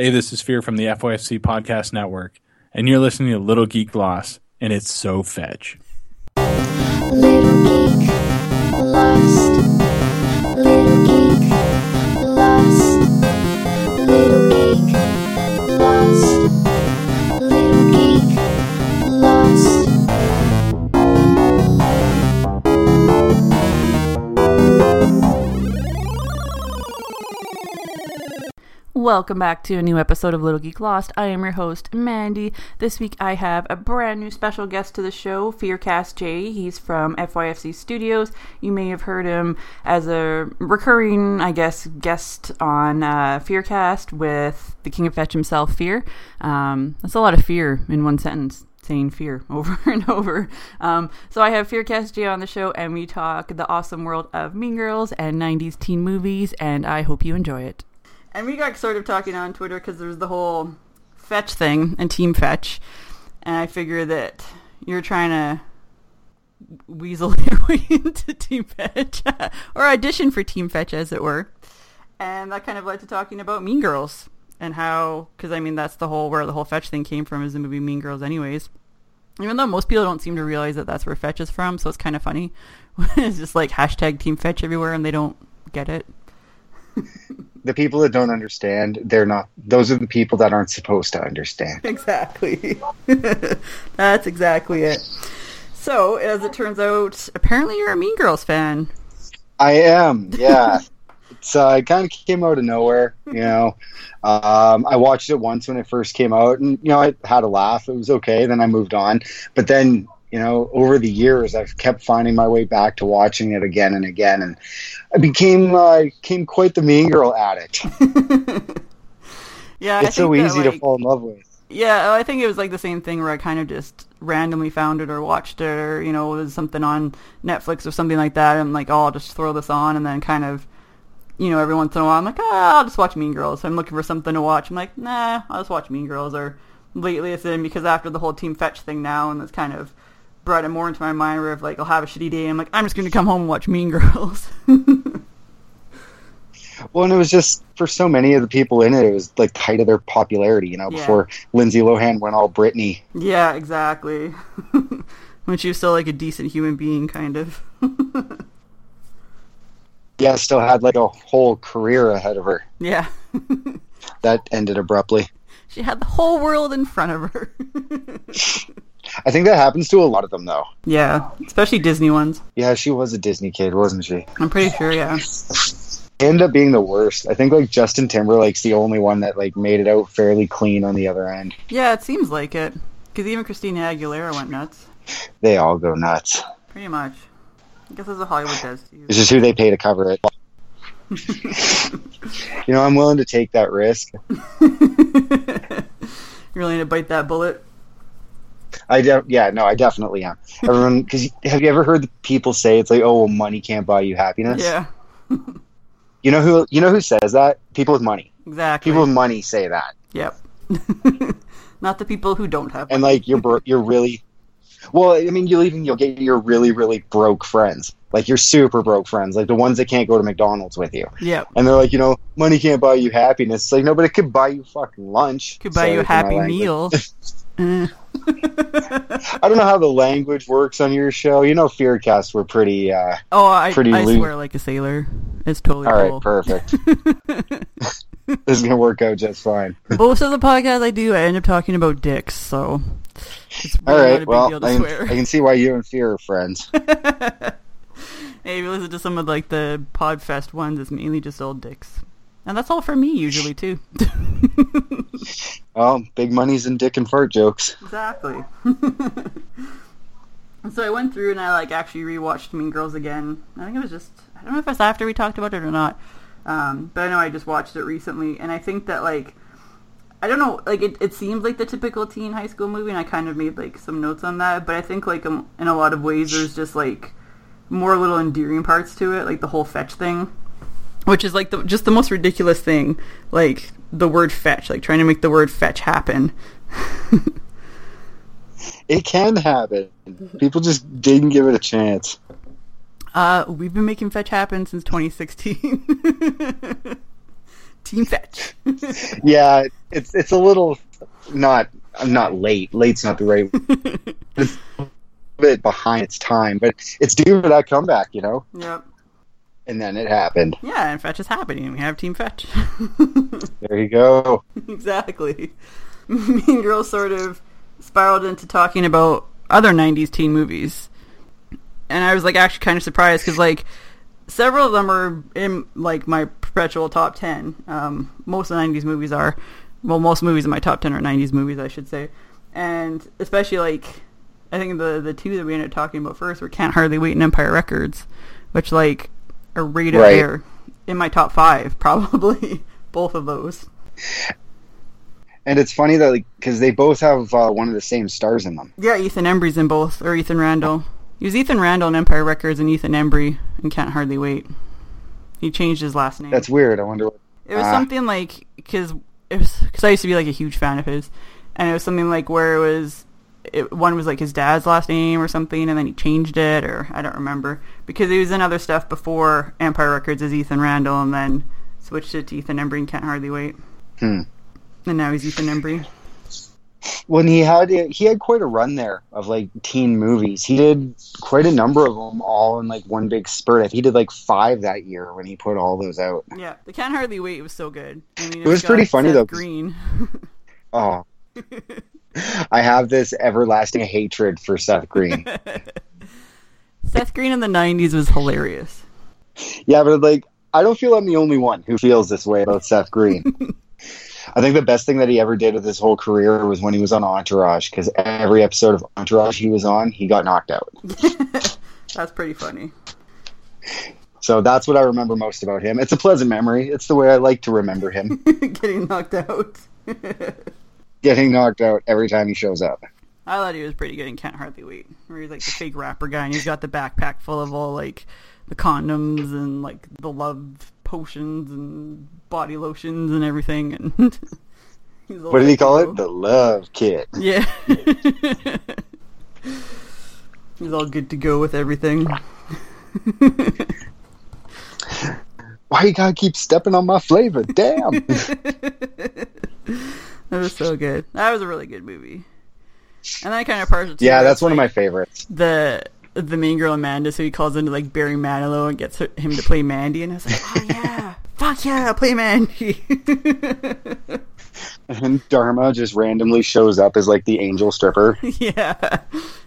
Hey, this is Fear from the FYFC Podcast Network, and you're listening to Little Geek Lost, and it's so fetch. Little geek lost. Little geek lost. Little geek Welcome back to a new episode of Little Geek Lost. I am your host, Mandy. This week I have a brand new special guest to the show, Fearcast J. He's from FYFC Studios. You may have heard him as a recurring, I guess, guest on uh, Fearcast with the King of Fetch himself, Fear. Um, that's a lot of fear in one sentence saying fear over and over. Um, so I have Fearcast J on the show, and we talk the awesome world of Mean Girls and 90s teen movies, and I hope you enjoy it. And we got sort of talking on Twitter because there's the whole fetch thing and team fetch, and I figure that you're trying to weasel your way into team fetch or audition for team fetch, as it were. And that kind of led to talking about Mean Girls and how, because I mean that's the whole where the whole fetch thing came from is the movie Mean Girls, anyways. Even though most people don't seem to realize that that's where fetch is from, so it's kind of funny. it's just like hashtag team fetch everywhere, and they don't get it. The people that don't understand, they're not. Those are the people that aren't supposed to understand. Exactly. That's exactly it. So, as it turns out, apparently you're a Mean Girls fan. I am, yeah. So uh, it kind of came out of nowhere, you know. Um, I watched it once when it first came out, and you know, I had a laugh. It was okay. Then I moved on, but then you know, over the years, I've kept finding my way back to watching it again and again, and I became uh, became quite the Mean Girl addict. Yeah, I it's so that, easy to fall in love with. Yeah, I think it was like the same thing where I kind of just randomly found it or watched it or, you know, it was something on Netflix or something like that. I'm like, oh, I'll just throw this on and then kind of, you know, every once in a while I'm like, ah, I'll just watch Mean Girls. I'm looking for something to watch. I'm like, nah, I'll just watch Mean Girls. Or lately it's in because after the whole Team Fetch thing now and it's kind of brought it more into my mind where if like I'll have a shitty day I'm like, I'm just going to come home and watch Mean Girls. Well, and it was just for so many of the people in it, it was like the height of their popularity, you know, Yeah. before Lindsay Lohan went all Britney. yeah, exactly. when she was still like a decent human being, kind of. Yeah, still had like a whole career ahead of her. yeah. That ended abruptly. She had the whole world in front of her. I think that happens to a lot of them, though. yeah, especially Disney ones. Yeah, she was a Disney kid, wasn't she? I'm pretty sure, yeah. Ended up being the worst. I think like Justin Timberlake's the only one that like made it out fairly clean on the other end. Yeah, it seems like it. Because even Christina Aguilera went nuts. They all go nuts. Pretty much. I guess that's what Hollywood does to you. It's who they pay to cover it. you know, I'm willing to take that risk. You're willing to bite that bullet? I de- yeah, no, I definitely am. Everyone, because have you ever heard the people say it's like, oh, well, money can't buy you happiness? Yeah, You know who? You know who says that? People with money. exactly. People with money say that, Yep. Not the people who don't have and like you're bro- you're really. Well, I mean, you'll even you'll get your really really broke friends, like your super broke friends, like the ones that can't go to McDonald's with you, Yep. and they're like, you know, money can't buy you happiness. It's like no, but it could buy you fucking lunch. Could buy you a Sorry for my happy meal. Eh. I don't know how the language works on your show. You know, Fearcast, we're pretty. uh oh, I, Pretty I swear like a sailor. It's totally All right, cool. perfect. this is gonna work out just fine. Most of the podcasts I do, I end up talking about dicks, so it's All really not a big well, deal to I can, swear. I can see why you and Fear are friends. Hey, if you listen to some of like the Podfest ones, it's mainly just old dicks. And that's all for me usually too. Well, big money's in dick and fart jokes. exactly. and so I went through and I like actually rewatched Mean Girls again. I think it was just I don't know if it was after we talked about it or not. Um, but I know I just watched it recently and I think that like I don't know, like it, it seems like the typical teen high school movie and I kind of made like some notes on that, but I think like in a lot of ways there's just like more little endearing parts to it, like the whole fetch thing. Which is like the, just the most ridiculous thing, like the word fetch, like trying to make the word fetch happen. It can happen. People just didn't give it a chance. Uh, we've been making fetch happen since 2016. Team Fetch. yeah, it's it's a little not I'm not late. Late's not the right. it's a bit behind its time, but it's due for that comeback, you know. yep. And then it happened. Yeah, and Fetch is happening. We have Team Fetch. There you go. exactly. Mean Girls sort of spiraled into talking about other 90s teen movies. And I was like actually kind of surprised because like several of them are in like my perpetual top 10. Um, most of the 90s movies are. Well, most movies in my top 10 are 90s movies, I should say. And especially like I think the the two that we ended up talking about first were Can't Hardly Wait and Empire Records, which like right up Right. there in my top 5 probably. Both of those. And it's funny that like because they both have uh, one of the same stars in them. Yeah, Ethan Embry's in both, or Ethan Randall. He was Ethan Randall in Empire Records and Ethan Embry and Can't Hardly Wait. He changed his last name. That's weird. I wonder. What, it was ah. something like because it was because I used to be like a huge fan of his, and it was something like where it was it, one was like his dad's last name or something, and then he changed it, or I don't remember because he was in other stuff before Empire Records as Ethan Randall, and then switched it to Ethan Embry and Can't Hardly Wait, Hmm. and now he's Ethan Embry. When he had he had quite a run there of like teen movies. He did quite a number of them all in like one big spurt. I think He did like five that year when he put all those out. Yeah, the Can't Hardly Wait was so good. I mean, It was pretty funny, Seth though. Green. Oh. I have this everlasting hatred for Seth Green. Seth Green in the '90s was hilarious. yeah, but like I don't feel I'm the only one who feels this way about Seth Green. I think the best thing that he ever did with his whole career was when he was on Entourage, because every episode of Entourage he was on, he got knocked out. That's pretty funny. So that's what I remember most about him. It's a pleasant memory. It's the way I like to remember him. Getting knocked out. Getting knocked out every time he shows up. I thought he was pretty good in Can't Hardly Wait, where he's like the fake rapper guy, and he's got the backpack full of all like the condoms and like the love potions and body lotions and everything. And he's What did he call it? The Love Kit. Yeah. he's all good to go with everything. Why you gotta keep stepping on my flavor? Damn. That was so good. That was a really good movie. And I kind of partial yeah, that's one of my favorites. the the main girl Amanda. So he calls into like Barry Manilow and gets her, him to play Mandy, and I was like, oh yeah, fuck yeah, I'll play Mandy. And Dharma just randomly shows up as like the angel stripper. yeah,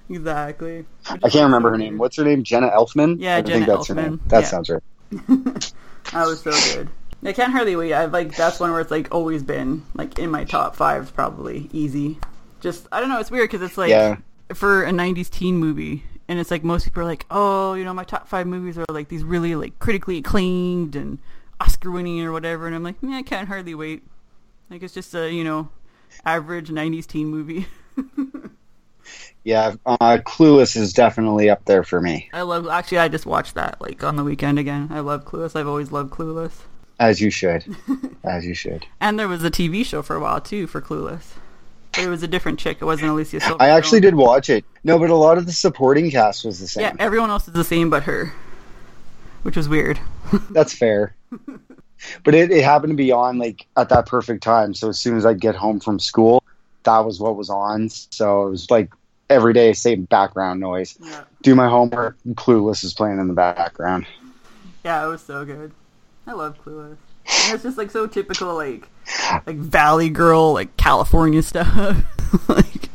exactly. I can't remember her name. What's her name? Jenna Elfman? Yeah, I Jenna think that's her name. That Yeah. sounds right. That was so good. I can't hardly wait. I like that's one where it's like always been like in my top five, probably easy. Just I don't know. It's weird because it's like Yeah. for a '90s teen movie, and it's like most people are like, oh, you know, my top five movies are like these really like critically acclaimed and Oscar winning or whatever, and I'm like, yeah, I can't hardly wait. Like it's just a you know average '90s teen movie. Yeah, uh, Clueless is definitely up there for me, I love. Actually, I just watched that like on the weekend again. I love Clueless. I've always loved Clueless. As you should, as you should. And there was a TV show for a while too for Clueless. It was a different chick. It wasn't Alicia Silverstone. I actually did watch it. No, but a lot of the supporting cast was the same. Yeah, everyone else is the same but her, which was weird. That's fair. but it, it happened to be on like at that perfect time. So as soon as I'd get home from school, that was what was on. So it was like every day, same background noise. Yeah, Do my homework. Clueless is playing in the background. yeah, it was so good. I love Clueless. And it's just like so typical, like like Valley Girl, like California stuff. like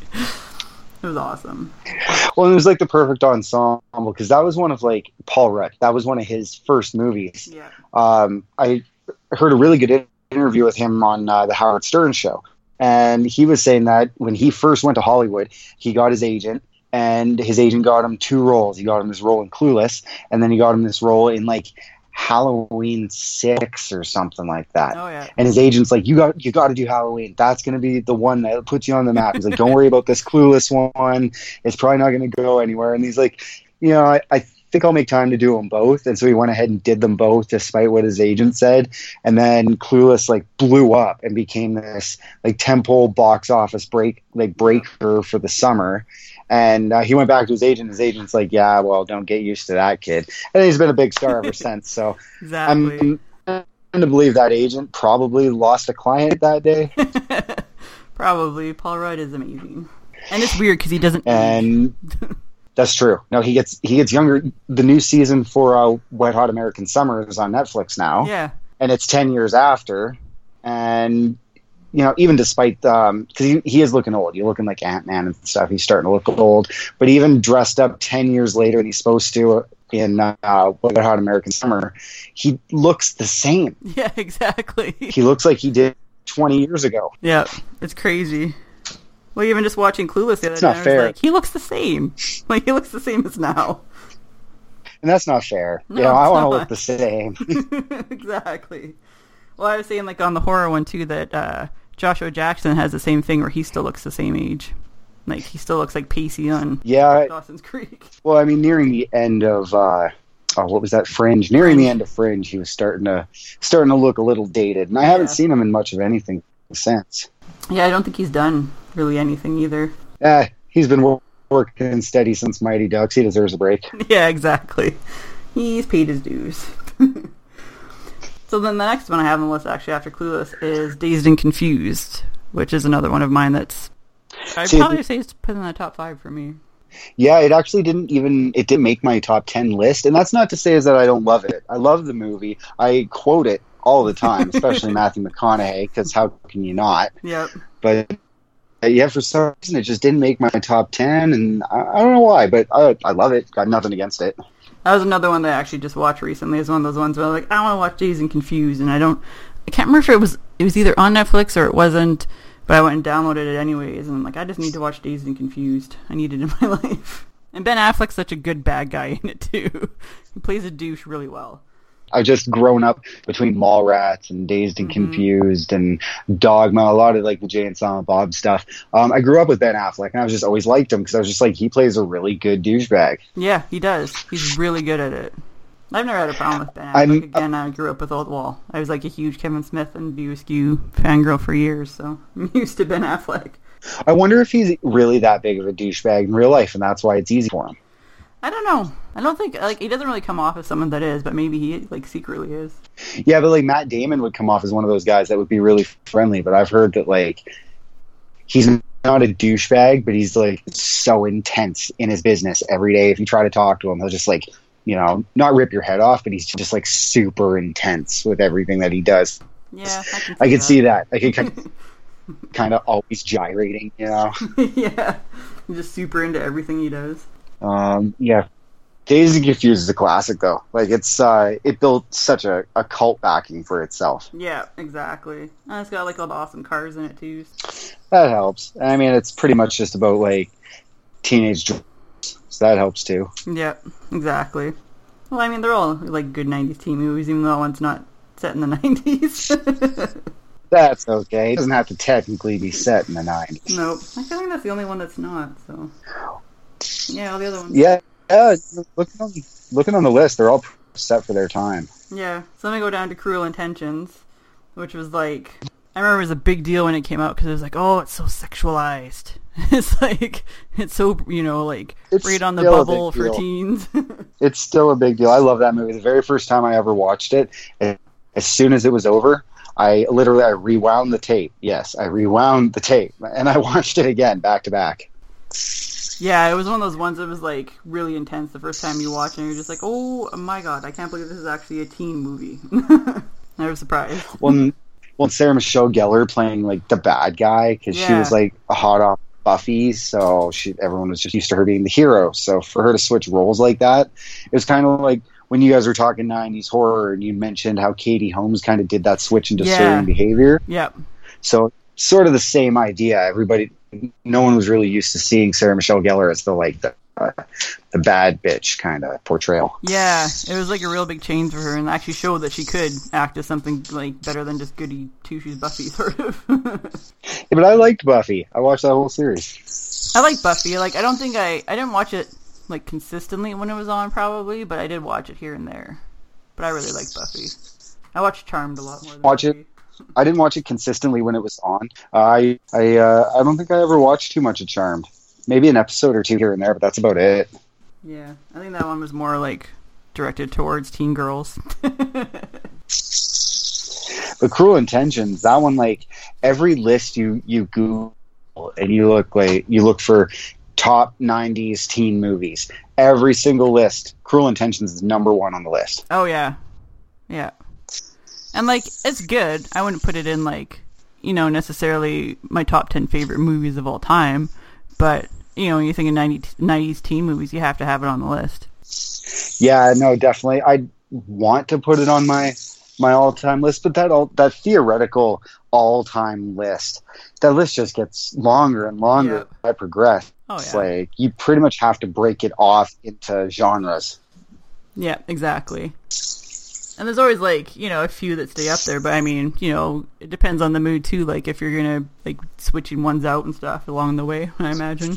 it was awesome. Well, it was like the perfect ensemble because that was one of like Paul Rudd. That was one of his first movies. Yeah, um, I heard a really good interview with him on uh, the Howard Stern show, and he was saying that when he first went to Hollywood, he got his agent, and his agent got him two roles. He got him this role in Clueless, and then he got him this role in like Halloween Six or something like that. oh yeah, And his agent's like, "You got, you got to do Halloween. That's going to be the one that puts you on the map." He's like, "Don't worry about this Clueless one. It's probably not going to go anywhere." And he's like, "You know, I, I think I'll make time to do them both." And so he went ahead and did them both, despite what his agent said. And then Clueless like blew up and became this like temple box office break like breaker for the summer. And uh, he went back to his agent. His agent's like, "Yeah, well, don't get used to that kid." And he's been a big star ever since. So exactly. I'm to believe that agent probably lost a client that day. Probably. Paul Rudd is amazing. And it's weird because he doesn't. and that's true. No, he gets he gets younger. The new season for uh, Wet Hot American Summer is on Netflix now, yeah. and it's ten years after. And you know, even despite because he, he is looking old, you're looking like Ant Man and stuff. He's starting to look old, but even dressed up ten years later than he's supposed to in uh, Hot American Summer, he looks the same. Yeah, exactly. He looks like he did twenty years ago. Yeah, it's crazy. Well, even just watching Clueless the other It's day, not I was fair. like, he looks the same. Like he looks the same as now. And that's not fair. No, you know, I want to look the same. exactly. Well, I was saying like on the horror one too that uh, Joshua Jackson has the same thing where he still looks the same age. Like he still looks like Pacey on yeah, Dawson's Creek. Well, I mean, nearing the end of uh, oh, what was that? Fringe. Nearing the end of Fringe, he was starting to starting to look a little dated, and I haven't seen him in much of anything since. Yeah, I don't think he's done really anything either. Eh, he's been working steady since Mighty Ducks. He deserves a break. Yeah, exactly. He's paid his dues. so then the next one I have on the list actually after Clueless is Dazed and Confused, which is another one of mine that's I'd See, probably say it's put in the top five for me. Yeah, it actually didn't even it didn't make my top ten list, and that's not to say is that I don't love it. I love the movie. I quote it all the time, especially Matthew McConaughey, because how can you not? Yep. But uh, yeah, for some reason it just didn't make my top ten, and I, I don't know why, but I, I love it. Got nothing against it. That was another one that I actually just watched recently. It's one of those ones where I'm like, I want to watch Dazed and Confused, and I don't, I can't remember if it was it was either on Netflix or it wasn't, but I went and downloaded it anyways, and I'm like, I just need to watch Dazed and Confused. I need it in my life. And Ben Affleck's such a good bad guy in it too. he plays a douche really well. I've just grown up between Mallrats and Dazed and Confused and Dogma, a lot of like the Jay and Silent Bob stuff. Um, I grew up with Ben Affleck, and I was just always liked him because I was just like he plays a really good douchebag. Yeah, he does. He's really good at it. I've never had a problem with Ben Affleck. I'm- Again, I grew up with Old Wall. I was like a huge Kevin Smith and Askew fangirl for years, so I'm used to Ben Affleck. I wonder if he's really that big of a douchebag in real life, and that's why it's easy for him. I don't know. I don't think like he doesn't really come off as someone that is, but maybe he like secretly is. Yeah, but like Matt Damon would come off as one of those guys that would be really friendly, but I've heard that like he's not a douchebag, but he's like so intense in his business every day. If you try to talk to him, he'll just like you know not rip your head off, but he's just like super intense with everything that he does. Yeah, I can. See I can that. see that. I can kind of, kind of always gyrating, you know. yeah, just super into everything he does. Um, yeah. Dazed and Confused is a classic though. Like it's uh it built such a, a cult backing for itself. Yeah, exactly. And it's got like all the awesome cars in it too. That helps. I mean it's pretty much just about like teenage dreams. So that helps too. Yeah, exactly. Well, I mean, they're all like good '90s teen movies, even though that one's not set in the '90s. That's okay. It doesn't have to technically be set in the nineties. nope. I think that's the only one that's not. So, yeah, all the other ones. Yeah, yeah. Looking on looking on the list, they're all set for their time. Yeah. So let me go down to Cruel Intentions, which was like I remember it was a big deal when it came out because it was like, oh, it's so sexualized. It's like it's so you know like It's right on the still a big bubble for teens. It's still a big deal. I love that movie. The very first time I ever watched it, as soon as it was over, I literally I rewound the tape. Yes, I rewound the tape and I watched it again back to back. Yeah, it was one of those ones that was like really intense the first time you watch it. and You're just like, oh my god, I can't believe this is actually a teen movie. I was surprised. Well, well, Sarah Michelle Gellar playing like the bad guy because she was like hot off Buffy, so she everyone was just used to her being the hero. So for her to switch roles like that, it was kind of like when you guys were talking '90s horror and you mentioned how Katie Holmes kind of did that switch into Yeah. certain behavior. Yep. So sort of the same idea. Everybody, no one was really used to seeing Sarah Michelle Gellar as the like the uh, the bad bitch kind of portrayal. Yeah, it was like a real big change for her, and actually showed that she could act as something like better than just goody two shoes Buffy, sort of. Yeah, but I liked Buffy. I watched that whole series. I like Buffy. Like I don't think I I didn't watch it like consistently when it was on, probably, but I did watch it here and there. But I really like Buffy. I watched Charmed a lot more. Than Watch it. I didn't watch it consistently when it was on. I I uh, I don't think I ever watched too much of Charmed. Maybe an episode or two here and there, but that's about it. Yeah, I think that one was more like directed towards teen girls. But Cruel Intentions, that one, like every list you you Google and you look like you look for top '90s teen movies. Every single list, Cruel Intentions is number one on the list. Oh yeah, yeah. And like, it's good. I wouldn't put it in like, you know, necessarily my top ten favorite movies of all time. But you know, when you think of 90, 90s teen movies, you have to have it on the list. Yeah, no, definitely. I want to put it on my my all time list, but that all that theoretical all time list, that list just gets longer and longer Yeah. as I progress. Oh yeah, like you pretty much have to break it off into genres. yeah, exactly. And there's always like you know a few that stay up there, but I mean you know it depends on the mood too. Like if you're gonna like switching ones out and stuff along the way, I imagine.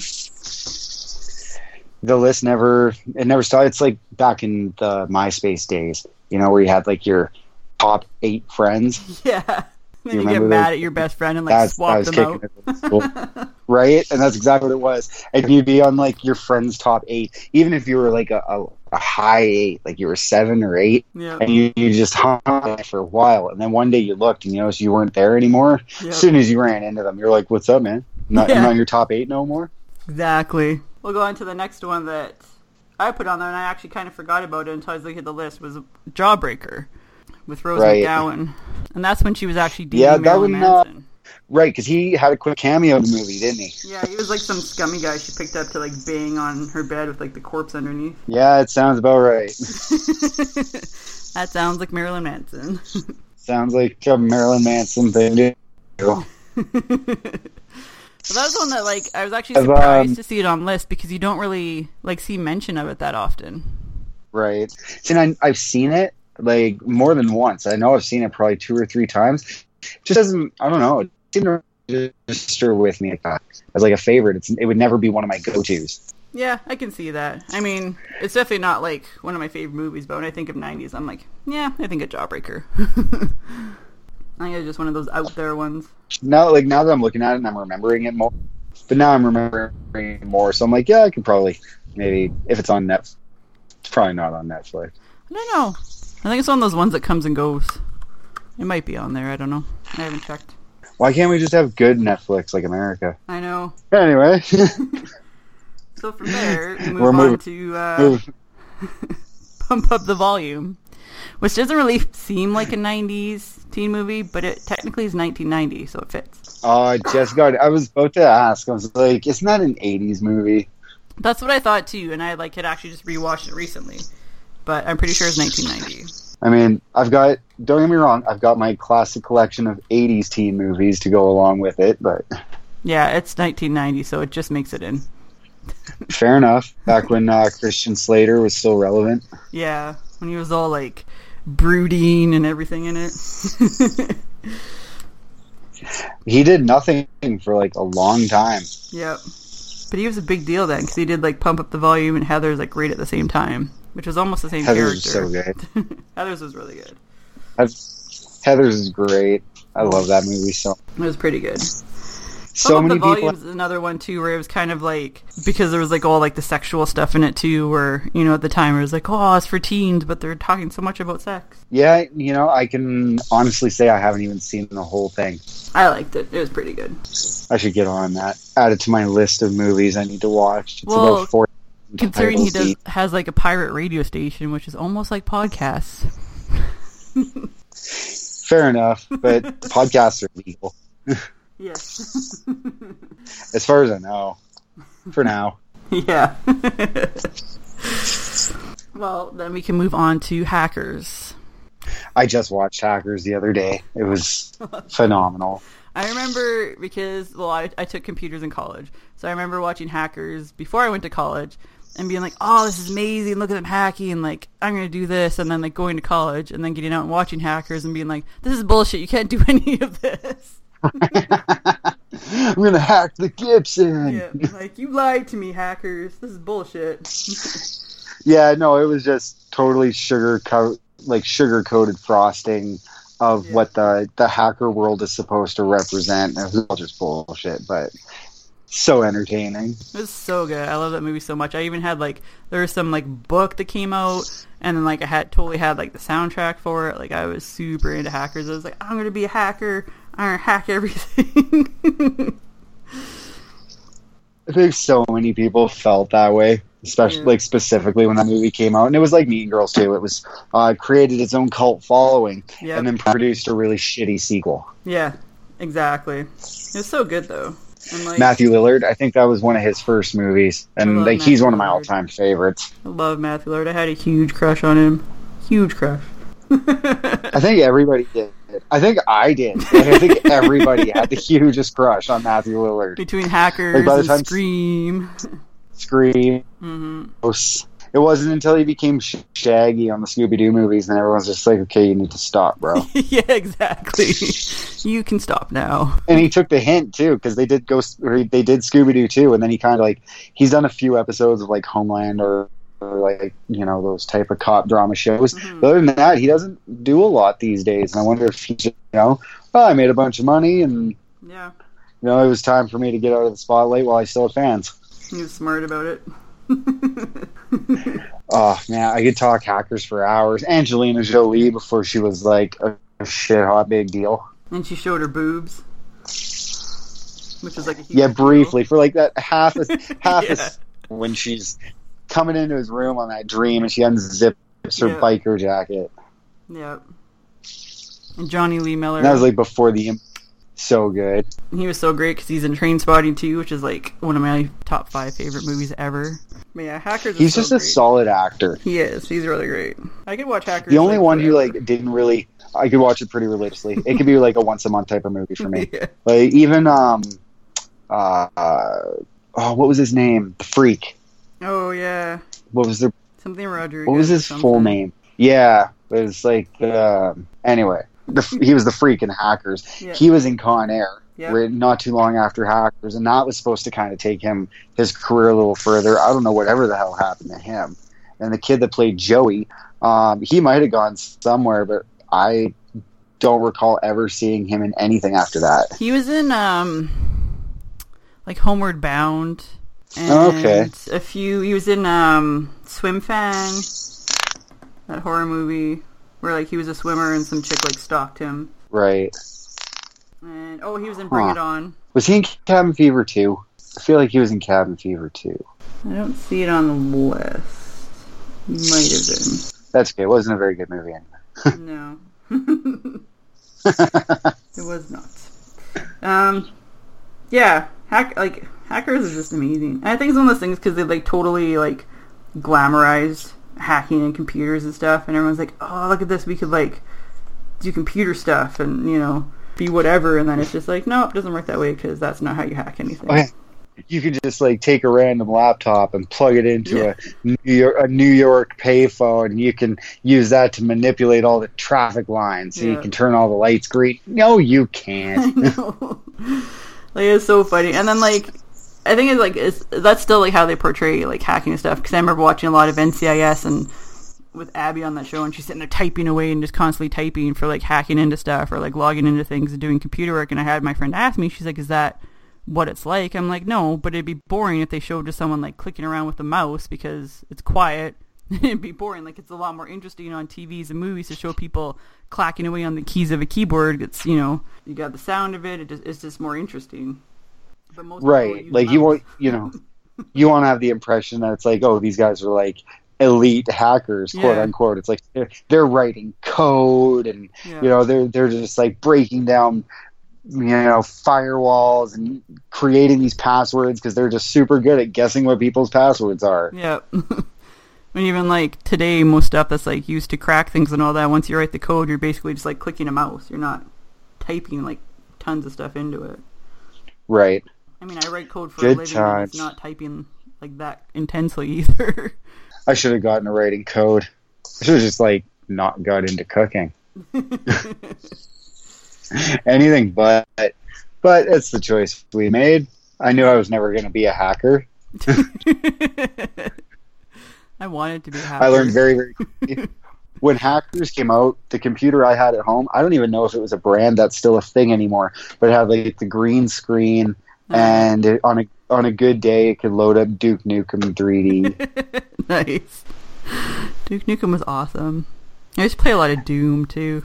The list never it never started. It's like back in the MySpace days, you know, where you had like your top eight friends. Yeah. Then you, get mad those? at your best friend and like That's swap them out. it in school. right? And that's exactly what it was. And you'd be on like your friend's top eight, even if you were like a, a, a high eight, like you were seven or eight, Yeah. and you, you just hung on for a while. And then one day you looked and you noticed you weren't there anymore. Yep. As soon as you ran into them, you're like, "What's up, man? Not, Yeah. I'm not your top eight no more." Exactly. We'll go on to the next one that I put on there, and I actually kind of forgot about it until I was looking at the list. Was Jawbreaker with Rose Right. McGowan, and that's when she was actually dating Yeah, that Marilyn Manson. Right? Because he had a quick cameo in the movie, didn't he? Yeah, he was like some scummy guy she picked up to like bang on her bed with like the corpse underneath. Yeah, it sounds about right. that sounds like Marilyn Manson. sounds like a Marilyn Manson thing to do. So that was one that like I was actually surprised um, to see it on list because you don't really like see mention of it that often. Right. And I, I've seen it like more than once. I know I've seen it probably two or three times. Just doesn't. I don't know. It to register with me as like a favorite. It's it would never be one of my go tos. Yeah, I can see that. I mean, it's definitely not like one of my favorite movies, but when I think of '90s, I'm like, yeah, I think of Jawbreaker. I think it's just one of those out there ones. Now, like now that I'm looking at it and I'm remembering it more, but now I'm remembering it more. So I'm like, yeah, I could probably maybe if it's on Netflix. It's probably not on Netflix. I don't know. I think it's one of those ones that comes and goes. It might be on there. I don't know. I haven't checked. Why can't we just have good Netflix like America? I know. Anyway, So from there, we move We're on moving- to uh, pump up the volume, which doesn't really seem like a '90s teen movie, but it technically is 1990, so it fits. oh, I just got. I was about to ask. I was like, isn't that an '80s movie? That's what I thought too, and I like had actually just rewatched it recently, but I'm pretty sure it's 1990. I mean, I've got, don't get me wrong, I've got my classic collection of 80s teen movies to go along with it, but Yeah, it's 1990, so it just makes it in. fair enough. Back when uh, Christian Slater was still relevant. Yeah, when he was all like brooding and everything in it. He did nothing for like a long time. yep. But he was a big deal then because he did like pump up the volume and Heathers like great at the same time, which was almost the same character. Heathers so good. Heathers was really good. Heathers is great. I love that movie so. It was pretty good. So Up many the people. Volume's another one too, where it was kind of like because there was like all like the sexual stuff in it too, where you know at the time it was like, oh, it's for teens, but they're talking so much about sex. Yeah, you know, I can honestly say I haven't even seen the whole thing. I liked it. It was pretty good. I should get on that. Add it to my list of movies I need to watch. It's Well, about four. Considering he does has like a pirate radio station, which is almost like podcasts. Fair enough, but podcasts are legal, Yes. as far as I know. For now. yeah. well, then we can move on to hackers. I just watched Hackers the other day. It was phenomenal. I remember because well, I, I took computers in college, so I remember watching Hackers before I went to college and being like, "Oh, this is amazing! Look at them hacking! And like, I'm gonna do this," and then like going to college and then getting out and watching Hackers and being like, "This is bullshit! You can't do any of this." I'm gonna hack the Gibson. yeah, like you lied to me, Hackers. This is bullshit. Yeah, no, it was just totally sugar coat, like sugar coated frosting of Yeah. what the the hacker world is supposed to represent. It was all just bullshit, but So entertaining. It was so good. I love that movie so much. I even had like there was some like book that came out, and then like I had totally had like the soundtrack for it. Like I was super into hackers. I was like, I'm gonna be a hacker. I'm gonna hack everything. I think so many people felt that way, especially Yeah. like specifically when that movie came out, and it was like Mean Girls too. It was uh, created its own cult following, Yep. and then produced a really shitty sequel. yeah, exactly. It was so good though. And like Matthew Lillard, I think that was one of his first movies, and like he's one of my all-time favorites. I love Matthew Lillard. I had a huge crush on him. Huge crush. I think everybody did. I think I did. Like, I think everybody had the hugest crush on Matthew Lillard. Between hackers Like, by the and time- Scream. Scream. hmm It wasn't until he became Sh- Shaggy on the Scooby Doo movies, and everyone's just like, "Okay, you need to stop, bro." yeah, exactly. you can stop now. and he took the hint too because they did go they did Scooby Doo too, and then he kind of like he's done a few episodes of like Homeland or, or like you know those type of cop drama shows. Mhm. But other than that, he doesn't do a lot these days, and I wonder if he you know, oh, I made a bunch of money, and Yeah, you know it was time for me to get out of the spotlight while I still had fans. he was smart about it. Oh man, I could talk hackers for hours. Angelina Jolie before she was like a, a shit hot big deal. and she showed her boobs, which is like a huge Yeah, deal. briefly for like that half a half a Yeah. s- when she's coming into his room on that dream and she unzips her Yeah. biker jacket. Yep. And Jonny Lee Miller. And that was like before the so good. he was so great because he's in Trainspotting too, which is like one of my top five favorite movies ever. But yeah, Hackers. is He's so just a solid actor. He is. He's really great. I could watch Hackers. The only like, one who like didn't really I could watch it pretty religiously. It could be like a once a month type of movie for me. Yeah. Like even um uh, uh oh what was his name? The Freak. Oh yeah, What was the something Rodriguez. what was his full name? Yeah, it was like um anyway. The, he was the freak in Hackers. Yeah. He was in Con Air, not too long after Hackers, and that was supposed to kind of take him his career a little further. I don't know whatever the hell happened to him. And the kid that played Joey, um, he might have gone somewhere, but I don't recall ever seeing him in anything after that. He was in um like Homeward Bound. And okay. A few. He was in um Swim Fan, that horror movie where like he was a swimmer and some chick like stalked him. Right? And oh, he was in Bring Huh. It On. Was he in Cabin Fever too? I feel like he was in Cabin Fever too. I don't see it on the list. He might have been. That's okay. It wasn't a very good movie. Anyway. No. it was not. Um, yeah, hack like hackers is just amazing. And I think it's one of those things because they like totally like glamorized hacking and computers and stuff, and everyone's like, "Oh, look at this! We could like do computer stuff and you know be whatever." And then it's just like, nope, it doesn't work that way because that's not how you hack anything. Oh, okay. You could just like take a random laptop and plug it into Yeah. a New York, a New York payphone. and You can use that to manipulate all the traffic lines. So Yeah. you can turn all the lights green. No, you can't. know. like it's so funny, and then like I think it's like it's that's still like how they portray like hacking and stuff. Because I remember watching a lot of NCIS and with Abby on that show, and she's sitting there typing away and just constantly typing for like hacking into stuff or like logging into things and doing computer work. And I had my friend ask me, she's like, "Is that?" what it's like i'm like no but it'd be boring if they showed just someone like clicking around with the mouse because it's quiet it'd be boring like it's a lot more interesting on tvs and movies to show people clacking away on the keys of a keyboard it's you know you got the sound of it, it just, it's just more interesting right. Like you want, you know, you want to have the impression that it's like, oh, these guys are like elite hackers, quote Yeah. unquote. It's like they're, they're writing code and yeah. you know they're they're just like breaking down you know firewalls and creating these passwords because they're just super good at guessing what people's passwords are Yeah. and even like today, most stuff that's like used to crack things and all that, once you write the code, you're basically just like clicking a mouse. You're not typing like tons of stuff into it. right I mean, I write code for Good a living, and it's not typing like that intensely either. i should have gotten to writing code i should have just like not got into cooking anything but but it's the choice we made i knew i was never going to be a hacker I wanted to be happy. i learned very very quickly. when hackers came out the computer i had at home i don't even know if it was a brand that's still a thing anymore but it had like the green screen and it, on a on a good day, it could load up Duke Nukem 3D. nice. Duke Nukem was awesome. I used to play a lot of Doom too.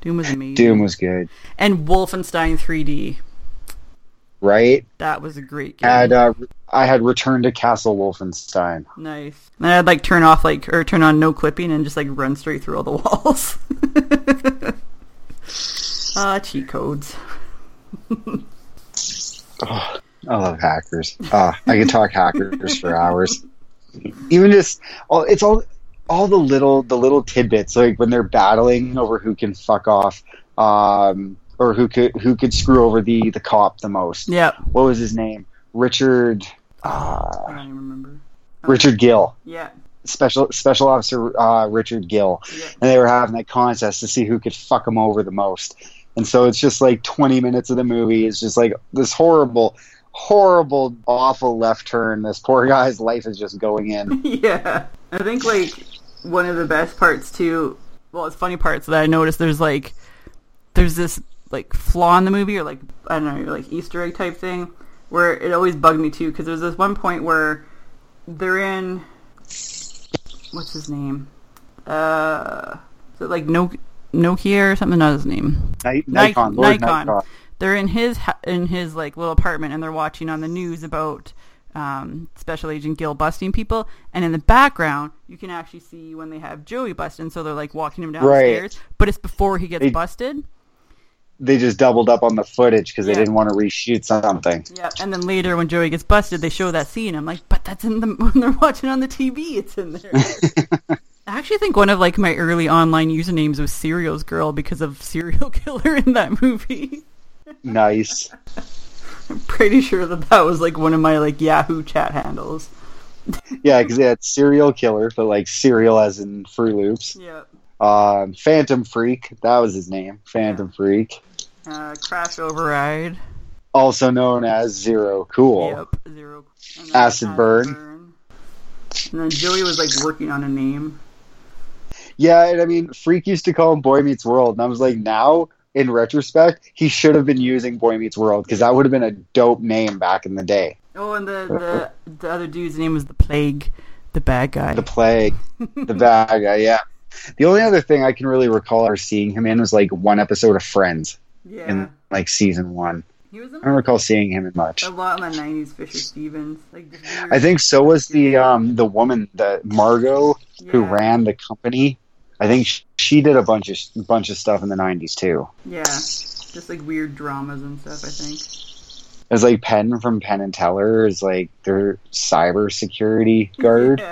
Doom was amazing. Doom was good, and Wolfenstein 3D. right? That was a great game. Had uh, I had returned to Castle Wolfenstein. nice. And I'd like turn off like or turn on no clipping and just like run straight through all the walls. Ah, cheat codes. I love hackers. Uh, I could talk hackers for hours. Even just all it's all all the little the little tidbits like when they're battling over who can fuck off um, or who could who could screw over the the cop the most. Yep. What was his name? Richard I uh, don't even remember. Richard Gill. Yeah. Special Special Officer uh, Richard Gill, Yeah. and they were having that contest to see who could fuck him over the most. And so it's just like 20 minutes of the movie is just like this horrible, horrible, awful left turn. This poor guy's life is just going in. yeah. I think like one of the best parts too. Well, it's funny parts that I noticed. There's like there's this like flaw in the movie or like I don't know like Easter egg type thing where it always bugged me too because there's this one point where they're in what's his name uh like no Nokia or something not his name Ni- Ni- Nikon, Lord Nikon. Nikon. they're in his in his like little apartment and they're watching on the news about um, Special Agent Gill busting people, and in the background you can actually see when they have Joey busting. So they're like walking him down the Right. stairs, but it's before he gets They- busted. They just doubled up on the footage because they didn't want to reshoot something. Yeah, and then later when Joey gets busted, they show that scene. I'm like, but that's in the when they're watching on the TV. It's in there. I actually think one of like my early online usernames was Serials Girl because of serial killer in that movie. nice. I'm pretty sure that that was like one of my like Yahoo chat handles. Yeah, because they had Cereal Killer, but like cereal as in Froot Loops. Yeah. Um, Phantom Phreak, that was his name. Phantom Phreak, Uh, Crash Override. also known as Zero Cool. Yep. Zero. then Acid Burn. And then Joey was like working on a name. Yeah, and I mean, Freak used to call him Boy Meets World, and I was like, now in retrospect, he should have been using Boy Meets World because that would have been a dope name back in the day. Oh, and the the, the other dude's name was the Plague, the bad guy. The Plague, the bad guy, yeah. The only other thing I can really recall her seeing him in was like one episode of Friends yeah. in like season one. he was in I don't recall seeing him in much. a lot in the '90s. Fisher Stevens. Like I think so was the um the woman, the Margot, who ran the company. I think sh- she did a bunch of bunch of stuff in the '90s too. Yeah. Just like weird dramas and stuff. I think. It's like Penn from Penn and Teller is like their cyber security guard.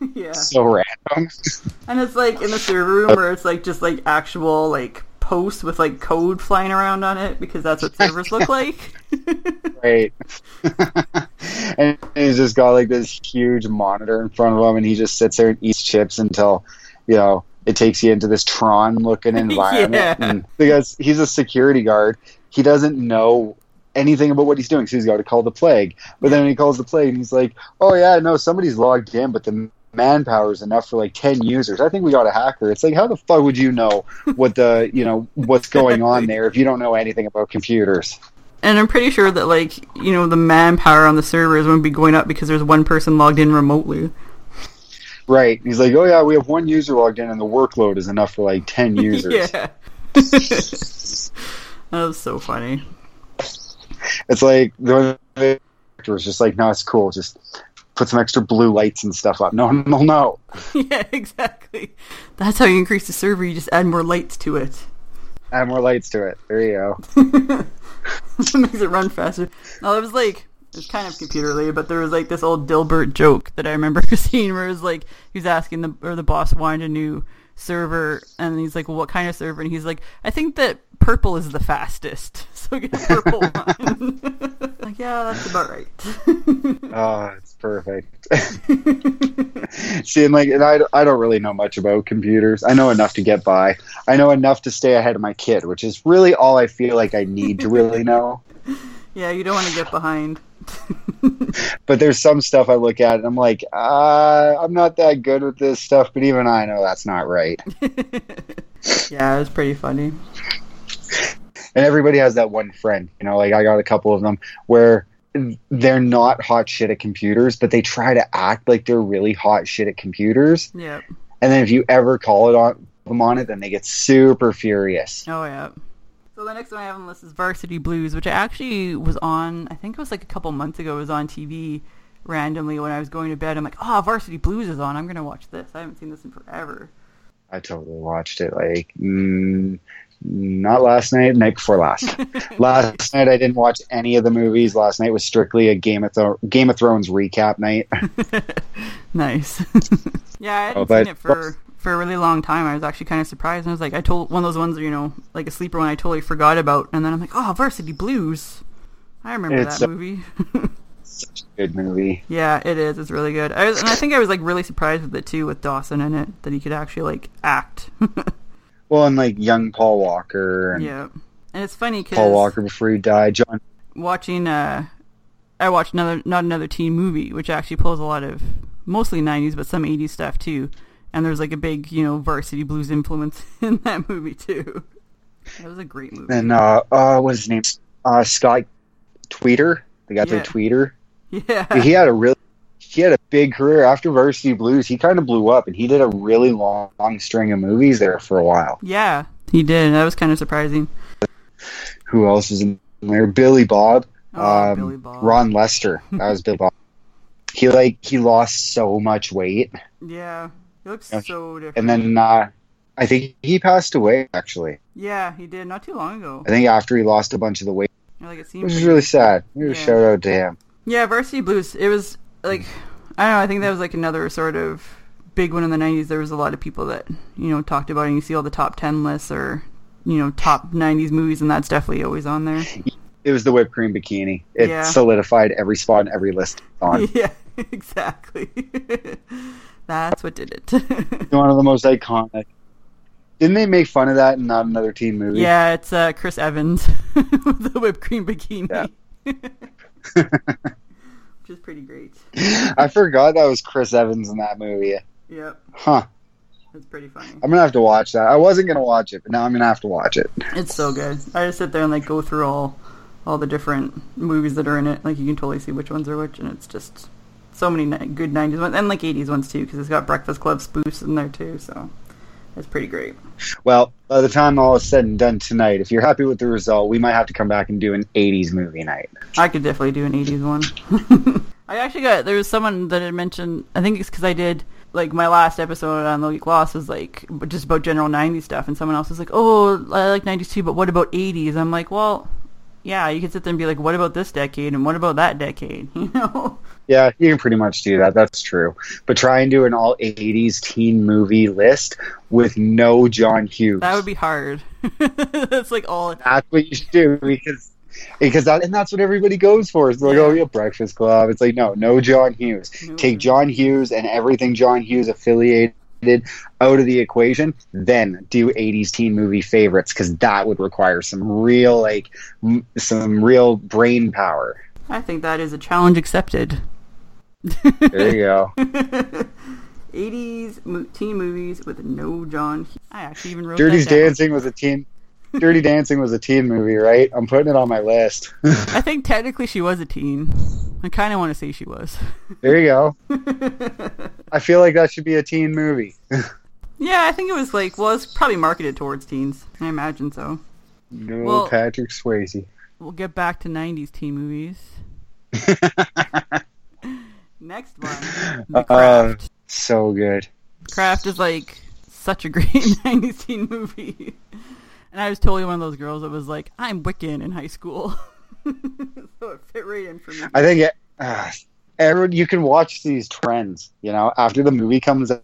Yeah. Yeah. So random. And it's like in the server room where it's like just like actual like posts with like code flying around on it because that's what servers look like. Right. and he's just got like this huge monitor in front of him and he just sits there and eats chips until, you know, it takes you into this Tron looking environment. Yeah. And because he's a security guard, he doesn't know anything about what he's doing, so he's got to call the plague. But then when he calls the plague, and he's like, "Oh yeah, no, somebody's logged in, but the manpower is enough for like ten users. I think we got a hacker." It's like, how the fuck would you know what the you know what's going on there if you don't know anything about computers? And I'm pretty sure that like you know the manpower on the servers wouldn't be going up because there's one person logged in remotely. Right? He's like, "Oh yeah, we have one user logged in, and the workload is enough for like ten users." yeah. that was so funny. It's like the director was just like, "No, it's cool. Just." Put some extra blue lights and stuff up. No, no, no. yeah, exactly. That's how you increase the server. You just add more lights to it. Add more lights to it. There you go. it makes it run faster. No, it was like it was kind of computerly, but there was like this old Dilbert joke that I remember seeing where it was like he was asking the or the boss wanted a new server, and he's like, "Well, what kind of server?" And he's like, "I think that purple is the fastest, so get a purple one." like, yeah, that's about right. Oh, it's perfect. See, and like, and I, I don't really know much about computers. I know enough to get by. I know enough to stay ahead of my kid, which is really all I feel like I need to really know. yeah, you don't want to get behind. But there's some stuff I look at and I'm like, uh, I'm not that good with this stuff, but even I know that's not right. yeah, it was pretty funny. And everybody has that one friend, you know, like I got a couple of them where they're not hot shit at computers, but they try to act like they're really hot shit at computers. Yep. And then if you ever call it on them on it, then they get super furious. Oh yeah. So the next one I have on the list is Varsity Blues, which I actually was on. I think it was like a couple months ago. It was on TV randomly when I was going to bed. I'm like, oh, Varsity Blues is on. I'm gonna watch this. I haven't seen this in forever. I totally watched it like mm, not last night, night before last. last night I didn't watch any of the movies. Last night was strictly a Game of Thro- Game of Thrones recap night. Nice. yeah, I hadn't Oh, but- seen it for for a really long time. I was actually kind of surprised. And I was like, I told one of those ones, you know, like a sleeper one I totally forgot about. And then I'm like, oh, Varsity Blues. I remember It's that a- movie. Such a good movie. yeah, it is. It's really good. I was, and I think I was like really surprised with it too, with Dawson in it, that he could actually like act. Well, and like young Paul Walker and yeah, and it's funny because Paul Walker before he died. John. watching uh I watched another not another teen movie, which actually pulls a lot of mostly nineties but some eighties stuff too. And there's like a big, you know, varsity blues influence in that movie too. That was a great movie. And uh, uh, what's his name? Uh, Scott Tweeder. The guy Yeah. Tweeder. yeah. He had a really, he had a big career after Varsity Blues. He kind of blew up, and he did a really long, long string of movies there for a while. Yeah. He did. That was kind of surprising. Who else is in there? Billy Bob. Oh, um, Billy Bob. Ron Lester. That was Billy Bob. He like he lost so much weight, Yeah. He looks Yeah. so different. and then uh, I think he passed away. Actually, Yeah, he did not too long ago. I think after he lost a bunch of the weight, Like it seemed which is really sad. A Yeah. shout out to him. Yeah, Varsity Blues. It was like I don't know. I think that was like another sort of big one in the '90s. There was a lot of people that you know talked about, it and you see all the top ten lists or you know top '90s movies, and that's definitely always on there. It was the whipped cream bikini. It Yeah. solidified every spot in every list on. yeah, exactly. that's what did it. One of the most iconic. Didn't they make fun of that in not another teen movie? yeah, it's uh, Chris Evans with the whipped cream bikini, which is pretty great. I forgot that was Chris Evans in that movie. Yep, Huh. it's pretty funny. I'm gonna have to watch that. I wasn't gonna watch it, but now I'm gonna have to watch it. It's so good. I just sit there and like go through all all the different movies that are in it. Like you can totally see which ones are which, and it's just so many ni- good '90s ones and like '80s ones too, because it's got Breakfast Club spoofs in there too. So it's pretty great. Well, by the time all is said and done tonight, if you're happy with the result, we might have to come back and do an 80s movie night. I could definitely do an '80s one. I actually got there was someone that had mentioned. I think it's because I did like my last episode on the Little Geek Lost was like just about general '90s stuff, and someone else was like, "Oh, I like '90s too, but what about '80s?" I'm like, "Well." Yeah, you could sit there and be like, "What about this decade?" and "What about that decade?" You know? Yeah, you can pretty much do that. That's true. But try and do an all 80s teen movie list with no John Hughes. That would be hard. That's like all. That's what you should do because because that and that's what everybody goes for. It's like, oh, Yeah. oh yeah, Breakfast Club. It's like no, no John Hughes. No. Take John Hughes and everything John Hughes affiliated out of the equation. Then do '80s teen movie favorites because that would require some real like m- some real brain power. I think that is a challenge accepted. There you go. 80s mo- teen movies with no John. Hughes. I actually even wrote Dirty's. Dancing was a teen. Dirty Dancing was a teen movie, right? I'm putting it on my list. I think technically she was a teen. I kind of want to say she was. there you go. I feel like that should be a teen movie. Yeah, I think it was like well, it's probably marketed towards teens. I imagine so. No Well- Patrick Swayze. We'll get back to 90s teen movies. Next one, The Uh, Craft. So good. Craft is like such a great 90s teen movie. And I was totally one of those girls that was like, I'm Wiccan in high school. so it fit right in for me. I think it, uh, everyone you can watch these trends. You know, after the movie comes out,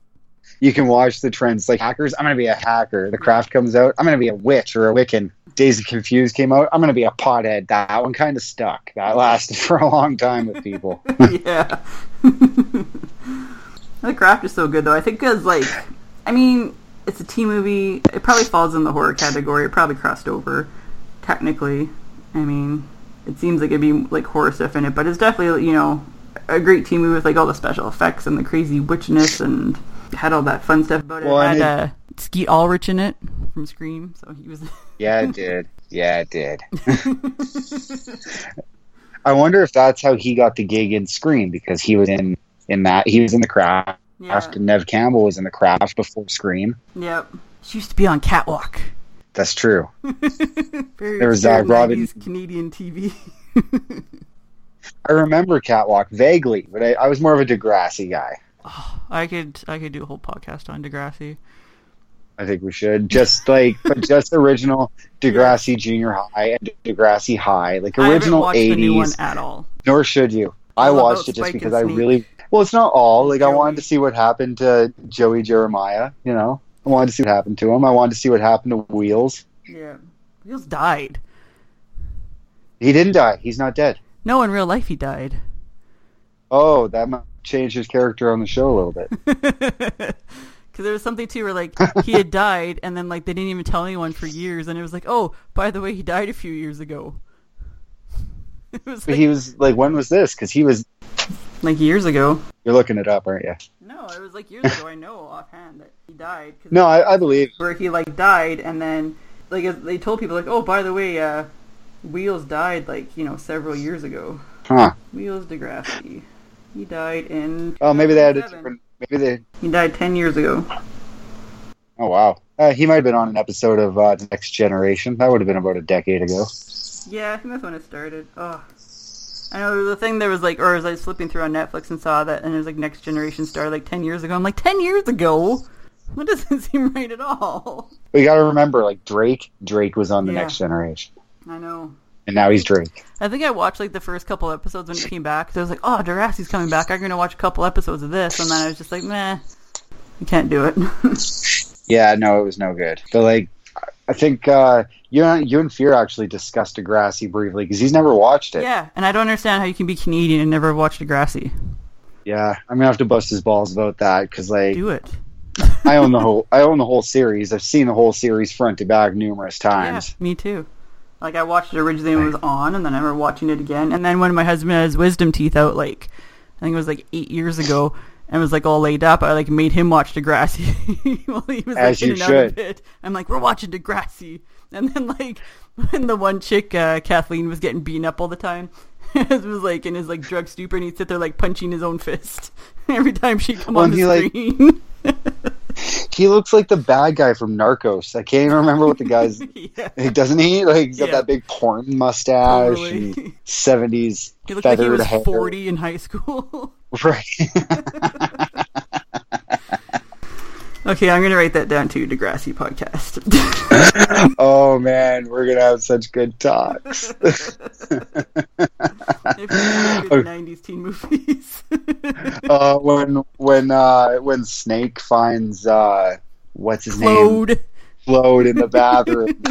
you can watch the trends. Like hackers, I'm gonna be a hacker. The craft comes out, I'm gonna be a witch or a Wiccan. Dazed and Confused came out, I'm gonna be a pothead. That one kind of stuck. That lasted for a long time with people. yeah. the craft is so good though. I think because like, I mean, it's a teen movie. It probably falls in the horror category. It probably crossed over, technically. I mean, it seems like it'd be like horror stuff in it, but it's definitely you know a great teen movie with like all the special effects and the crazy witchness and had all that fun stuff about it. Well, it and had uh, Skeet Ulrich in it from Scream, so he was. yeah, it did. Yeah, it did. I wonder if that's how he got the gig in Scream because he was in in that he was in the craft. Yeah. and Neve Campbell was in the craft before Scream. Yep. She used to be on Catwalk. That's true. Very There was, uh, Robin- Canadian TV. I remember Catwalk vaguely, but I, I was more of a Degrassi guy. I could I could do a whole podcast on Degrassi. I think we should just like, but just original Degrassi Junior High and Degrassi High, like original watched the new one eighties. at all. Nor should you. I All watched it just because I really. Well, it's not all. Like I wanted to see what happened to Joey Jeremiah. You know, I wanted to see what happened to him. I wanted to see what happened to Wheels. Yeah. Wheels died. He didn't die. He's not dead. No, in real life he died. Oh, that might change his character on the show a little bit. Because there was something too where like he had died, and then like they didn't even tell anyone for years, and it was like, oh, by the way, he died a few years ago. it was But like, he was like, when was this? Because he was. Like years ago. You're looking it up, aren't you? No, it was like years ago. I know offhand that he died. 'cause No, I, I believe. where he like died, and then like they told people like, oh, by the way, uh, Wheels died like you know several years ago. Huh. Wheels Degrassi. He died in. Oh, maybe they had a different. Maybe they. He died ten years ago. Oh wow. Uh, he might have been on an episode of uh, Next Generation. That would have been about a decade ago. Yeah, I think that's when it started. Oh. I know the thing there was like, or as I was flipping through on Netflix and saw that, and it was like Next Generation started like ten years ago. I'm like, ten years ago? That doesn't seem right at all. But you got to remember, like Drake. Drake was on the Yeah. Next Generation, I know. and now he's Drake. I think I watched like the first couple episodes when he came back. So I was like, oh, Degrassi's coming back. I'm gonna watch a couple episodes of this, and then I was just like, meh, I can't do it. Yeah, no, it was no good. But like, I think uh, you and you and Fear actually discussed Degrassi briefly because he's never watched it. yeah, and I don't understand how you can be Canadian and never watch Degrassi. Yeah, I'm gonna have to bust his balls about that because like Do it. I own the whole I own the whole series. I've seen the whole series front to back numerous times. Yeah, me too. Like I watched it originally when it was on, and then I remember watching it again. And then when my husband had his wisdom teeth out, like I think it was like eight years ago, and was like all laid up, I like made him watch Degrassi while he was like in and out of it. I'm like, we're watching Degrassi, and then like when the one chick uh, Kathleen was getting beaten up all the time. it was like in his like drug stupor, and he'd sit there like punching his own fist every time she'd come Well, on the he, like- screen. He looks like the bad guy from Narcos. I can't even remember what the guy's. yeah, Doesn't he? Like he's got Yeah. that big porn mustache totally. and seventies He looked like he was hair. 40 in high school. Right. Okay, I'm gonna write that down too. Degrassi podcast. oh man, we're gonna have such good talks. if you remember the '90s teen movies. uh, when when uh, when Snake finds uh, what's his name Claude. float in the bathroom.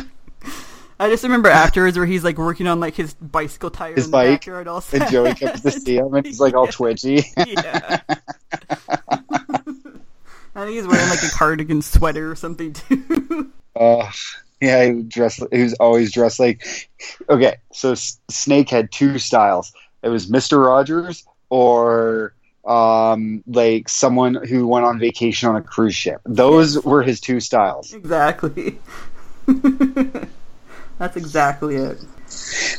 I just remember afterwards where he's like working on like his bicycle tire His in the bike, backyard all and sad. Joey comes to see him, and he's like all twitchy. yeah. I think he's wearing like a cardigan sweater or something too. Uh, yeah, he dressed. He was always dressed like. Okay, so S- Snake had two styles. It was Mister Rogers or um, like someone who went on vacation on a cruise ship. Those were his two styles. exactly. That's exactly it.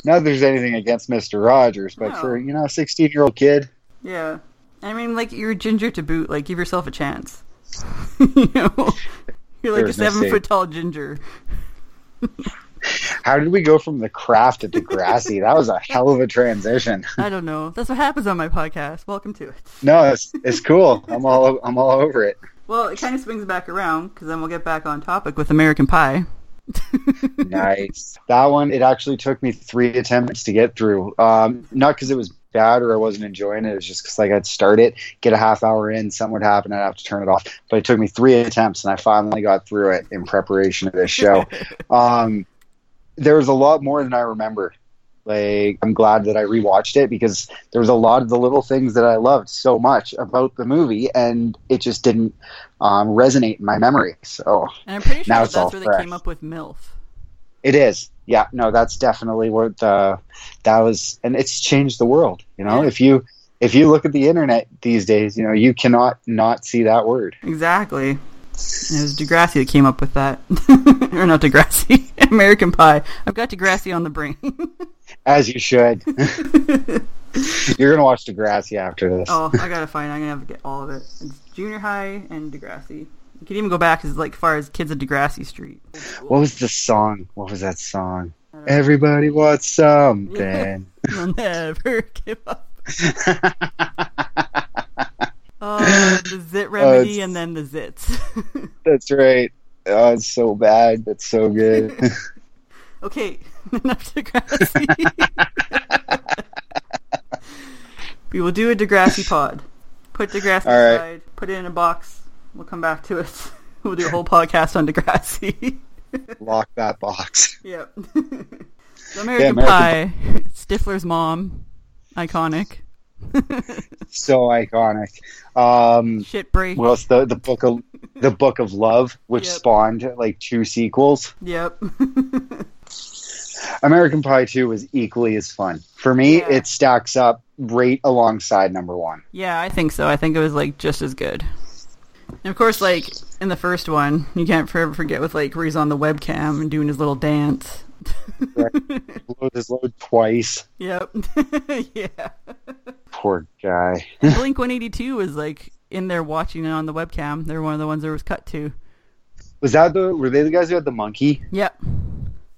Not that there's anything against Mister Rogers, but No. for you know a 16 year old kid, Yeah. I mean, like you're ginger to boot. Like, give yourself a chance. you know, you're like a seven foot tall ginger. how did we go from the craft to Degrassi? that was a hell of a transition. I don't know. That's what happens on my podcast. Welcome to it. No, it's it's cool. I'm all I'm all over it. Well, it kind of swings back around because then we'll get back on topic with American Pie. nice. That one, it actually took me three attempts to get through. Um, not because it was bad or I wasn't enjoying it. It was just because like I'd start it, get a half hour in, something would happen, I'd have to turn it off. But it took me three attempts, and I finally got through it in preparation of this show. um, there was a lot more than I remember. Like I'm glad that I rewatched it because there was a lot of the little things that I loved so much about the movie, and it just didn't um, resonate in my memory. So And I'm pretty sure Now that it's all that's where they fresh. came up with MILF. It is. Yeah, no, that's definitely what the that was and it's changed the world, you know? Yeah. If you if you look at the internet these days, you know, you cannot not see that word. Exactly. It was Degrassi that came up with that. or not Degrassi, American Pie. I've got Degrassi on the brain. As you should. You're gonna watch Degrassi after this. oh, I gotta find. I'm gonna have to get all of it. It's junior high and Degrassi. You can even go back as like far as Kids of Degrassi Street. What was the song? What was that song? Everybody wants something. Never give up. Oh, the Zit remedy and then the Zits. That's right. Oh, it's so bad. That's so good. okay, enough Degrassi. we will do a Degrassi pod. Put Degrassi right. aside. Put it in a box. We'll come back to it. We'll do a whole podcast on Degrassi. Lock that box. yep. the American, American Pie. Stifler's mom. Iconic. So iconic. Um, Shit break. well, it's the the book of the book of love, which Yep. spawned like two sequels. Yep. American Pie Two was equally as fun. For me, Yeah. it stacks up right alongside number one. Yeah, I think so. I think it was like just as good. And of course, like in the first one, you can't forever forget with like where he's on the webcam and doing his little dance. Blow his load twice. yep. yeah. Poor guy. Blink 182 was like in there watching it on the webcam. They're one of the ones that was cut to. Was that the? Were they the guys who had the monkey? Yep.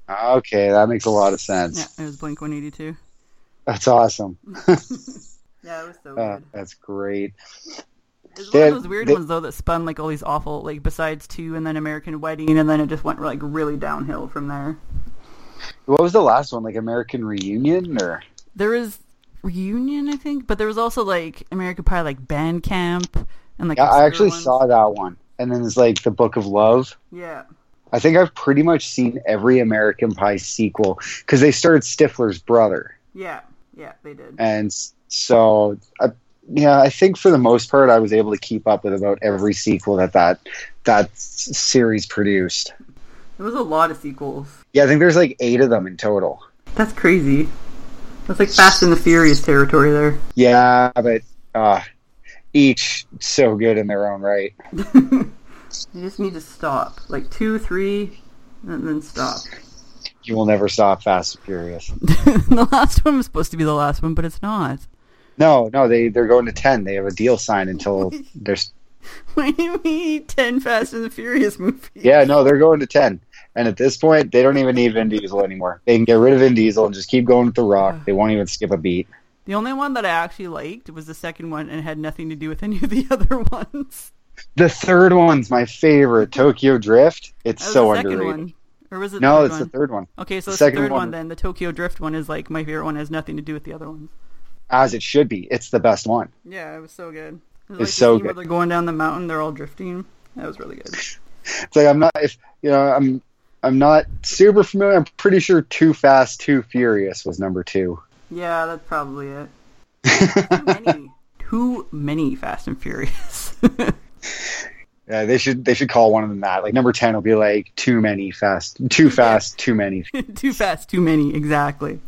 Okay, that makes a lot of sense. Yeah, it was Blink 182. That's awesome. Yeah, it was so Uh, good. that's great. It's they one of those weird they- ones though that spun like all these awful like besides two and then American Wedding and then it just went like really downhill from there. What was the last one? Like American Reunion or? There was reunion, I think, but there was also like American Pie, like band camp, and like Yeah, I actually ones. saw that one. And then there's like the Book of Love. Yeah, I think I've pretty much seen every American Pie sequel because they started Stifler's brother, yeah, yeah, they did. and so I, yeah, I think for the most part I was able to keep up with about every sequel that that that series produced. There was a lot of sequels. Yeah, I think there's like eight of them in total. That's crazy. That's like Fast and the Furious territory there. Yeah, but uh, each so good in their own right. You just need to stop, like two, three, and then stop. You will never stop Fast and Furious. the last one was supposed to be the last one, but it's not. No, no, they they're going to ten. They have a deal signed until there's Why do we need ten Fast and the Furious movies? yeah, no, they're going to ten. And at this point, they don't even need Vin Diesel anymore. They can get rid of Vin Diesel and just keep going with The Rock. They won't even skip a beat. The only one that I actually liked was the second one and had nothing to do with any of the other ones. The third one's my favorite, Tokyo Drift. It's so the second underrated. one. Or was it the No, it's one? the third one, Okay, so the second third one. one. then. The Tokyo Drift one is like my favorite one. has nothing to do with the other ones. As it should be. It's the best one. Yeah, it was so good. It was It's like so where good. they're going down the mountain, they're all drifting. That was really good. It's like I'm not if you know I'm I'm not super familiar. I'm pretty sure Too Fast, Too Furious was number two. Yeah, that's probably it. Too many. Too many Fast and Furious. Yeah, they should they should call one of them that. Like number ten will be like too many fast, too fast, too many. too fast, too many. Exactly.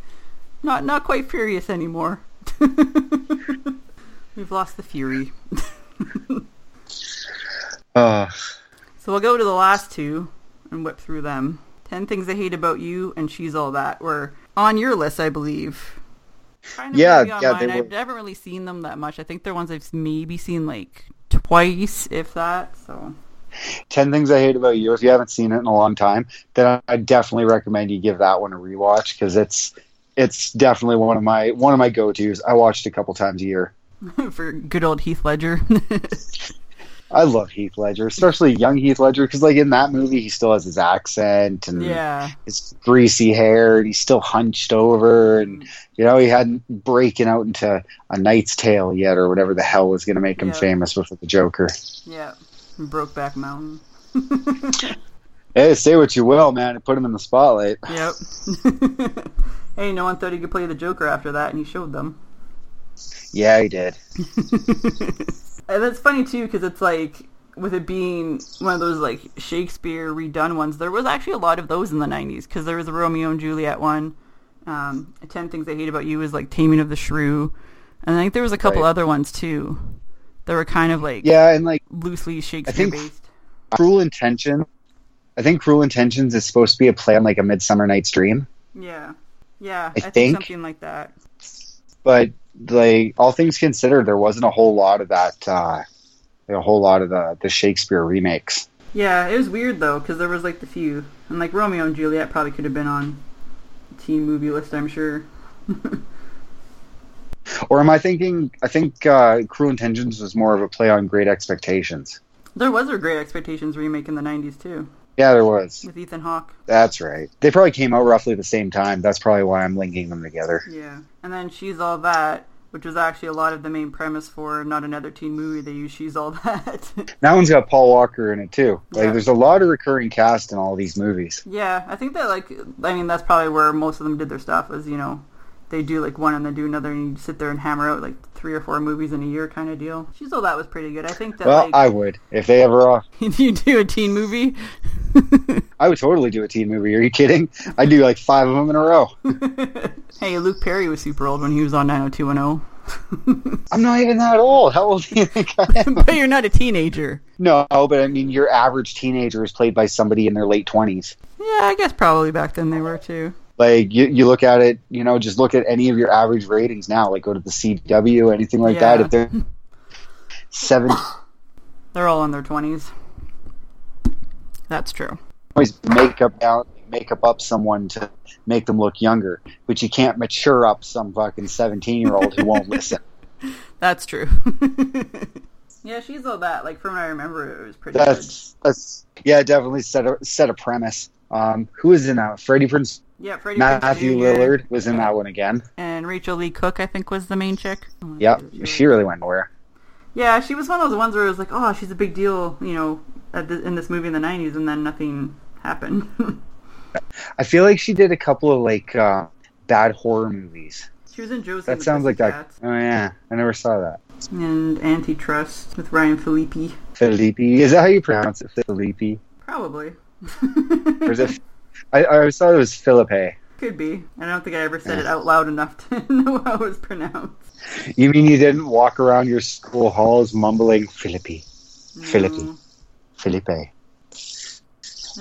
Not not quite furious anymore. We've lost the fury. Uh, So we'll go to the last two and whip through them. Ten things I hate about you and she's all that were on your list, I believe. Kind Yeah, yeah, on they were. I haven't really seen them that much. I think they're ones I've maybe seen like twice, if that. So ten things I hate about you. If you haven't seen it in a long time, then I definitely recommend you give that one a rewatch because it's it's definitely one of my one of my go tos. I watched it a couple times a year. for good old Heath Ledger. I love Heath Ledger, especially young Heath Ledger, because like in that movie, he still has his accent and yeah. his greasy hair, and he's still hunched over, and you know he hadn't breaking out into a Knight's Tale yet, or whatever the hell was going to make him Yeah. famous with the Joker. Yeah. Brokeback Mountain. Hey, say what you will, man. It put him in the spotlight. Yep. Hey, no one thought he could play the Joker after that, and he showed them. Yeah, he did. And that's funny too, because it's like with it being one of those like Shakespeare redone ones. There was actually a lot of those in the '90s because there was a Romeo and Juliet one. Um, Ten Things I Hate About You is like Taming of the Shrew, and I think there was a couple Right. other ones too. that were kind of like Yeah, and like loosely Shakespeare based. Cruel Intentions. I think Cruel Intentions is supposed to be a play on like a Midsummer Night's Dream, Yeah. Yeah, I I, think, think- something like that. but like all things considered, there wasn't a whole lot of that. Uh, a whole lot of the the Shakespeare remakes. Yeah, it was weird though because there was like the few, and like Romeo and Juliet probably could have been on teen movie list. I'm sure. Or am I thinking? I think uh, Cruel Intentions was more of a play on Great Expectations. There was a Great Expectations remake in the '90s too Yeah, there was. with Ethan Hawke. That's right. They probably came out roughly the same time. That's probably why I'm linking them together. Yeah, and then She's All That, which was actually a lot of the main premise for not another teen movie. They use She's All That. That one's got Paul Walker in it too. Like, Yeah. there's a lot of recurring cast in all these movies. yeah, I think that like I mean that's probably where most of them did their stuff. Was you know they do like one and then do another, and you sit there and hammer out like three or four movies in a year kind of deal. She All That was pretty good. I think that Well, like I would if they ever. Uh, you do a teen movie. I would totally do a teen movie. Are you kidding? I'd do like five of them in a row. hey, Luke Perry was super old when he was on 90210. I'm not even that old. How old do you think I am? but you're not a teenager. No, but I mean, your average teenager is played by somebody in their late 20s. Yeah, I guess probably back then they were too. Like you, you look at it, you know, just look at any of your average ratings now. Like go to the CW, anything like that. If they're seven, They're all in their 20s. That's true. always make up down, make up up someone to make them look younger, but you can't mature up some fucking 17 year old who won't listen. That's true. yeah, she's all that. Like from what I remember, it was pretty That's that's yeah, definitely set a set a premise. Um, who was in that? Freddie Prinze, good. Yeah, Freddie Matthew. Lillard was in that one again. and Rachael Leigh Cook. I think was the main chick. Yep, she really went nowhere. Yeah, she was one of those ones where it was like, oh, she's a big deal, you know, at the, in this movie in the '90s, and then nothing happened. I feel like she did a couple of like uh, bad horror movies. she was in Josie. That sounds like that. Pussycats Oh yeah, I never saw that. And Antitrust with Ryan Phillippe. Felipe, is that how you pronounce it? Felipe, Probably. or is it? I, I always thought it was Philippe. Could be. I don't think I ever said it out loud enough to know how it was pronounced. You mean you didn't walk around your school halls mumbling Philippe, mm. Philippe, No. Felipe? They're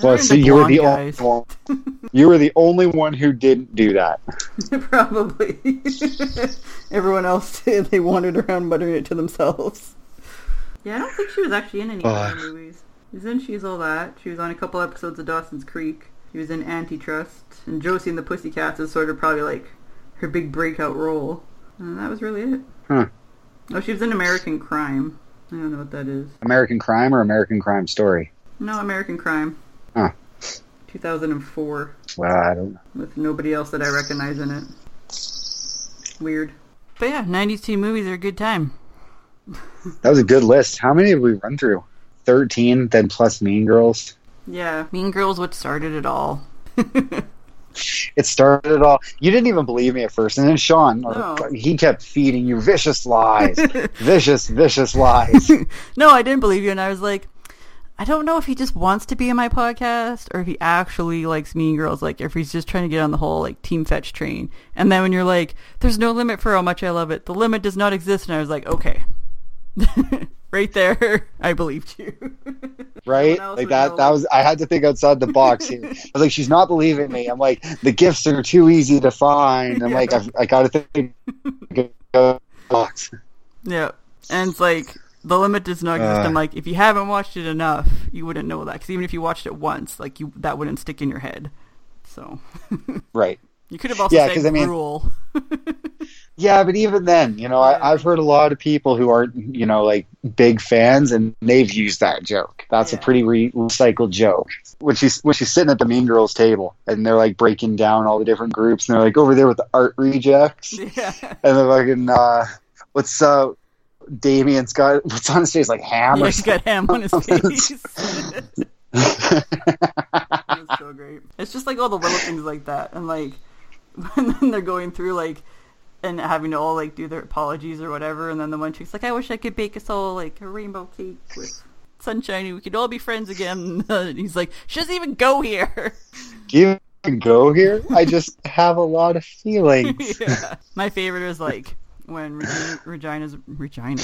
Well, into see, you were the only one. You were the only one who didn't do that. Probably. Everyone else did. They wandered around muttering it to themselves. Yeah, I don't think she was actually in any other movies. She was in She's All That. She was on a couple episodes of Dawson's Creek. She was in Antitrust. And Josie and the Pussycats is sort of probably like her big breakout role. And that was really it. Huh. Oh, she was in American Crime. I don't know what that is. American Crime or American Crime Story? No, American Crime. Huh. 2004. Well, I don't know. with nobody else that I recognize in it. Weird. But yeah, 90s teen movies are a good time. That was a good list. How many did we run through? 13, then plus Mean Girls. Yeah, Mean Girls what started it all. It started it all. You didn't even believe me at first. And then Sean, No. he kept feeding you vicious lies. vicious, vicious lies. no, I didn't believe you, and I was like, I don't know if he just wants to be in my podcast or if he actually likes Mean Girls, like if he's just trying to get on the whole like team fetch train. And then when you're like, there's no limit for how much I love it, the limit does not exist, and I was like, okay. right there, I believed you. right? Like that. know. That was. I had to think outside the box here. I was like, she's not believing me. I'm like, the gifts are too easy to find. I'm like, I've, I got to think. outside the Box. Yeah, and it's like the limit does not exist. Uh. I'm like, if you haven't watched it enough, you wouldn't know that. Because even if you watched it once, like you, that wouldn't stick in your head. So Right. you could have also Yeah, said 'cause I mean- gruel. Yeah, but even then, you know, I, I've heard a lot of people who aren't, you know, like big fans, and they've used that joke. That's Yeah. a pretty re- recycled joke. When she's when she's sitting at the Mean Girls table, and they're like breaking down all the different groups, and they're like over there with the art rejects, yeah, and they're fucking uh, what's uh, Damian's got what's on his face like ham yeah, or he's got ham on his face. something. That's so great. It's just like all the little things like that, and like when they're going through like and having to all like do their apologies or whatever, and then the one chick's like, "I wish I could bake us all like a rainbow cake with sunshine, and we could all be friends again." and he's like, "She doesn't even go here." Do you even go here? I just have a lot of feelings. yeah. My favorite is like when Regina, Regina's Regina.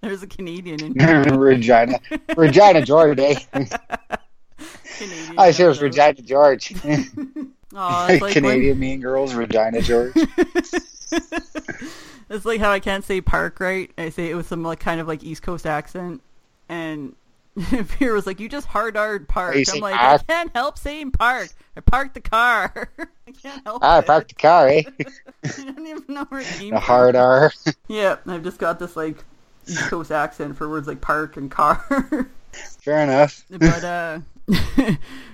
There's a Canadian in here. Regina, Regina George, eh? Canadian I sure was. Regina George. Aw, it's like when- Canadian Mean Girls, Regina George. it's like how I can't say park right. I say it with some like kind of like East Coast accent, and Fear was like, "You just hard hard park." I'm like, park? I can't help saying park. I parked the car. I can't help Ah, I it. parked the car, eh? I don't even know where it came The hard R. Yeah, I've just got this like East Coast accent for words like park and car. Fair enough. but uh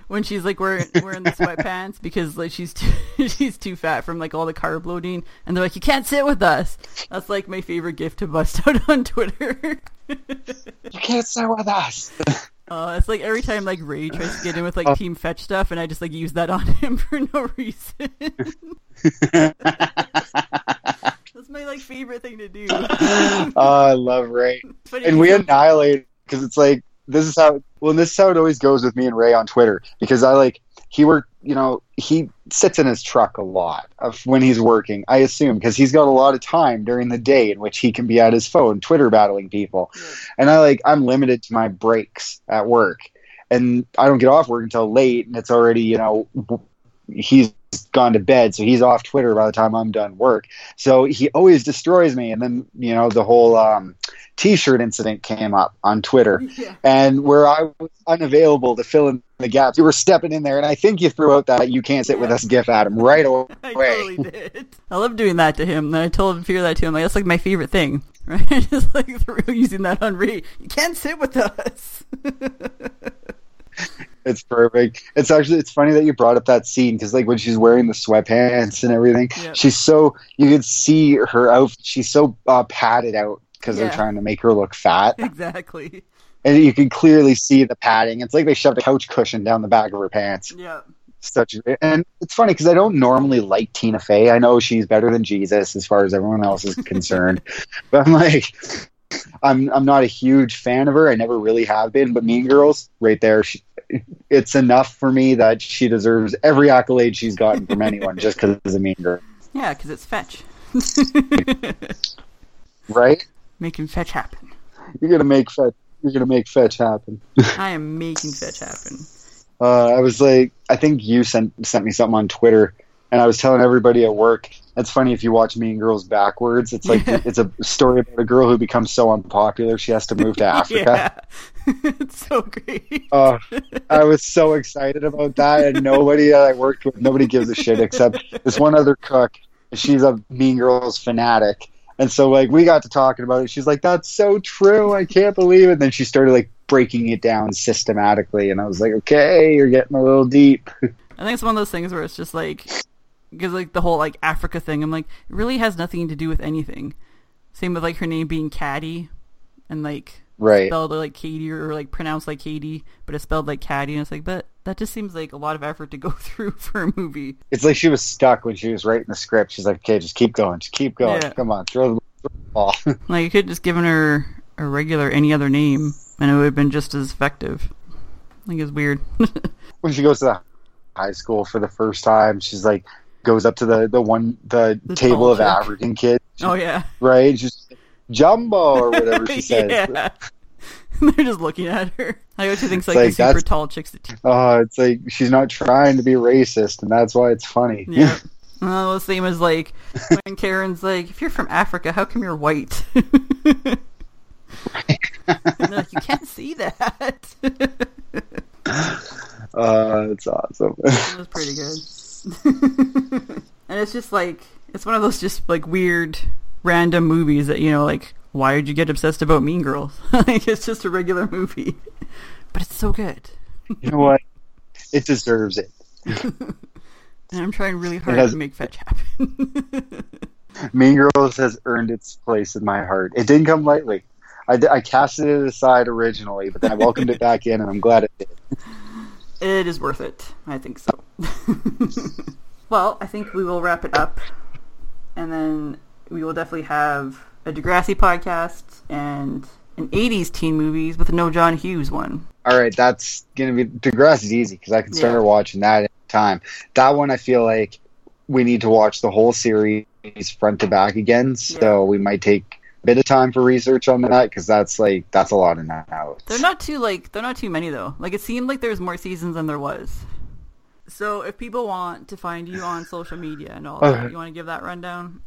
when she's like wearing wearing the sweatpants because like she's too, she's too fat from like all the carb loading and they're like you can't sit with us that's like my favorite gift to bust out on twitter You can't sit with us. uh it's like every time like ray tries to get in with like Oh. team fetch stuff and i just like use that on him for no reason that's my like favorite thing to do oh, I love Ray. And we annihilate because it's like this is how well this is how it always goes with me and Ray on Twitter because I like he work you know he sits in his truck a lot of when he's working I assume because he's got a lot of time during the day in which he can be at his phone Twitter battling people. And I like I'm limited to my breaks at work. And I don't get off work until late and it's already you know he's gone to bed so he's off Twitter by the time I'm done work so he always destroys me and then you know the whole um t-shirt incident came up on Twitter yeah and where I was unavailable to fill in the gaps you were stepping in there and I think you threw out that you can't sit with us gif at him right away I totally did. I love doing that to him. And I told him fear that to him. Like that's like my favorite thing. Right? Just like through using that on Ray. You can't sit with us. It's perfect. It's actually it's funny that you brought up that scene because like when she's wearing the sweatpants and everything, Yep. she's so you can see her outfit. She's so uh, padded out because Yeah. they're trying to make her look fat, exactly. and you can clearly see the padding. It's like they shoved a couch cushion down the back of her pants. Yeah. Such and it's funny because I don't normally like Tina Fey. I know she's better than Jesus as far as everyone else is concerned, but I'm like. I'm I'm not a huge fan of her. I never really have been, but Mean Girls, right there, she, it's enough for me that she deserves every accolade she's gotten from anyone just because of Mean Girl, Yeah, because it's fetch. right? Making fetch happen. You're gonna make fetch. You're gonna make fetch happen. I am making fetch happen. Uh, I was like, I think you sent sent me something on Twitter, and I was telling everybody at work. It's funny if you watch Mean Girls backwards. It's like Yeah. it's a story about a girl who becomes so unpopular she has to move to Africa. Yeah. it's so great. Oh, I was so excited about that, and nobody that I worked with, nobody gives a shit except this one other cook. She's a Mean Girls fanatic, and so like we got to talking about it. She's like, "That's so true. I can't believe it." And then she started like breaking it down systematically, and I was like, "Okay, you're getting a little deep." I think it's one of those things where it's just like, because like the whole like Africa thing, I'm like, it really has nothing to do with anything. Same with like her name being Caddy, and like Right. spelled like Katie or like pronounced like Katie, but it's spelled like Caddy, and it's like, but that just seems like a lot of effort to go through for a movie. It's like she was stuck when she was writing the script. She's like, "Okay, just keep going, just keep going. Yeah. Come on, throw the, throw the ball." Like you could just given her a regular any other name, and it would have been just as effective. I think it's weird. when she goes to the high school for the first time, she's like goes up to the the one the, The table of. African kids, oh yeah, right? She's jambo or whatever she says. yeah. They're just looking at her. I know she thinks like, like, the super tall chicks. That Oh, it's like she's not trying to be racist, and that's why it's funny. Yeah. Well, the same as like when Karen's like, if you're from Africa, how come you're white? like, you can't see that. it uh, it's awesome. was pretty good. and it's just like, it's one of those just like weird, random movies that, you know, like, why did you get obsessed about Mean Girls? like, it's just a regular movie. But it's so good. you know what? It deserves it. And I'm trying really hard has- to make fetch happen. Mean Girls has earned its place in my heart. It didn't come lightly. I casted it aside originally, but then I welcomed it back in, and I'm glad it did. It is worth it. I think so. well, I think we will wrap it up. And then we will definitely have a Degrassi podcast and an 80s teen movies with no John Hughes one. All right, that's gonna be Degrassi easy because I can start Yeah. watching that at time. That one, I feel like we need to watch the whole series front to back again. So we might take bit of time for research on that because that's like that's a lot of notes. They're not too like they're not too many though. Like it seemed like there's more seasons than there was. So if people want to find you on social media and all that, you want to give that rundown?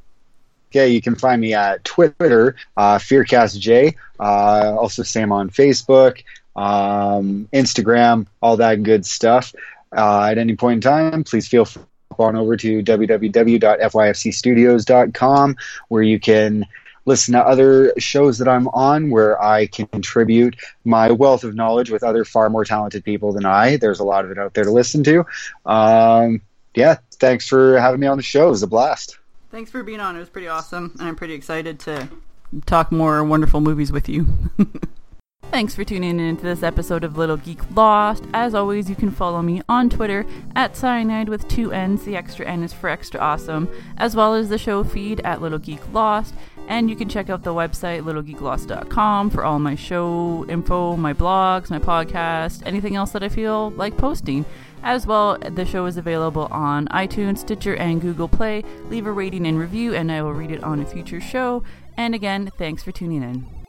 Okay, you can find me at Twitter, uh, FearcastJ. Uh, also, same on Facebook, um, Instagram, all that good stuff. Uh, at any point in time, please feel free to hop on over to www.fyfcstudios.com where you can listen to other shows that I'm on where I can contribute my wealth of knowledge with other far more talented people than I. There's a lot of it out there to listen to. Um, yeah, thanks for having me on the show. It was a blast. Thanks for being on. It was pretty awesome, and I'm pretty excited to talk more wonderful movies with you. Thanks for tuning in to this episode of Little Geek Lost. As always, you can follow me on Twitter at Cyanide with two N's. The extra N is for extra awesome, as well as the show feed at Little Geek Lost. And you can check out the website littlegeeklost.com for all my show info, my blogs, my podcast, anything else that I feel like posting. As well, the show is available on iTunes, Stitcher, and Google Play. Leave a rating and review, and I will read it on a future show. And again, thanks for tuning in.